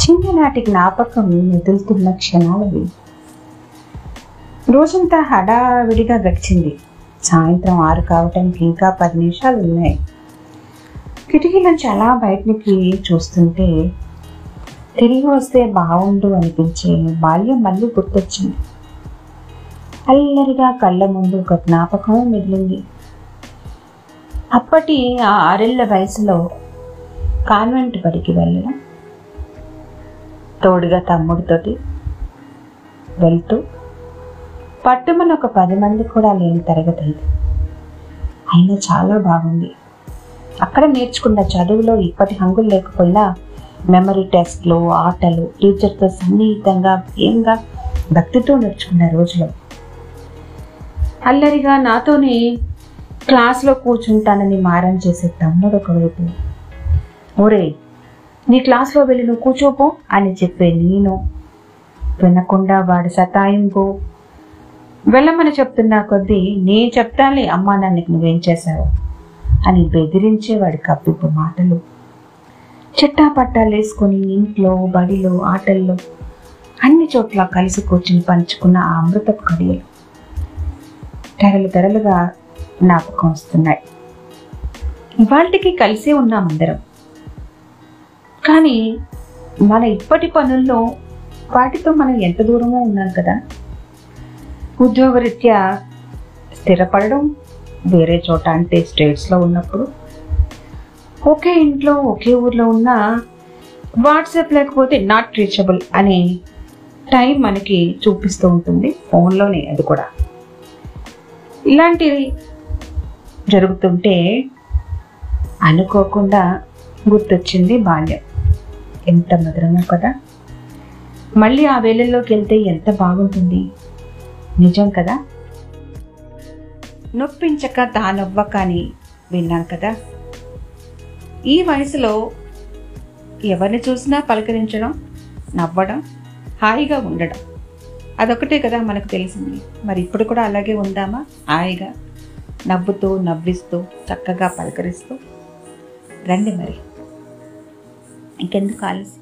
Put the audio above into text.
చిన్ననాటి జ్ఞాపకం మెదులుతున్న క్షణాలవి. రోజంతా హడావిడిగా గడిచింది. సాయంత్రం ఆరు కావటానికి ఇంకా పది నిమిషాలు ఉన్నాయి. కిటికీలోంచి అలా బయటకి చూస్తుంటే తిరిగి వస్తే బాగుండు అనిపించే బాల్యం మళ్ళీ గుర్తొచ్చింది. అల్లరిగా కళ్ళ ముందు ఒక జ్ఞాపకం మిగిలింది అప్పటి ఆ ఆరేళ్ళ వయసులో కాన్వెంట్ బడికి వెళ్ళడం తోడుగా తమ్ముడితోటి వెళ్తూ పట్టుమని ఒక పది మంది కూడా లేని తరగతి ఇది. అయినా చాలా బాగుంది. అక్కడ నేర్చుకున్న చదువులో ఇప్పటి హంగులు లేకపోయినా మెమరీ టెస్ట్లు ఆటలు టీచర్తో సన్నిహితంగా భయంగా భక్తితో నేర్చుకున్న రోజులు. అల్లరిగా నాతోనే క్లాస్లో కూర్చుంటానని మారం చేసే తమ్ముడు ఒకవైపు. ఒరే నీ క్లాస్లో వెళ్ళి నువ్వు కూర్చోపో అని చెప్పే నేను వినకుండా వాడి సతాయింపు. వెళ్ళమని చెప్తున్నా కొద్దీ నేను చెప్తానే అమ్మా నన్ను నువ్వేం చేశావు అని బెదిరించే వాడి కప్పిపు మాటలు. చిట్టా పట్టాలు వేసుకొని ఇంట్లో బడిలో ఆటల్లో అన్ని చోట్ల కలిసి కూర్చుని పంచుకున్న ఆ అమృతపు కడియలు తెరలు తెరలుగా జ్ఞాపకం వస్తున్నాయి. ఇవాళకి కలిసే ఉన్నాం అందరం. కానీ మన ఇప్పటి పనుల్లో వాటితో మనం ఎంత దూరమో ఉన్నాం కదా? ఉద్యోగరీత్యా స్థిరపడడం వేరే చోట అంటే స్టేట్స్లో ఉన్నప్పుడు ఒకే ఇంట్లో ఒకే ఊర్లో ఉన్న వాట్సాప్ లేకపోతే నాట్ రీచబుల్ అనే టైం మనకి చూపిస్తూ ఉంటుంది ఫోన్లోనే అది కూడా. ఇలాంటివి జరుగుతుంటే అనుకోకుండా గుర్తొచ్చింది బాల్యం. ఎంత మధురమో కదా. మళ్ళీ ఆ వేళల్లోకి వెళ్తే ఎంత బాగుంటుంది. నిజం కదా? నొప్పించక తానవ్వక అని విన్నాం కదా. ఈ వయసులో ఎవరిని చూసినా పలకరించడం నవ్వడం హాయిగా ఉండడం అదొకటే కదా మనకు తెలిసింది. మరి ఇప్పుడు కూడా అలాగే ఉందామా? హాయిగా నవ్వుతూ నవ్విస్తూ చక్కగా పలకరిస్తూ? రండి మరి. ఇంకెందుకు ఆలస్యం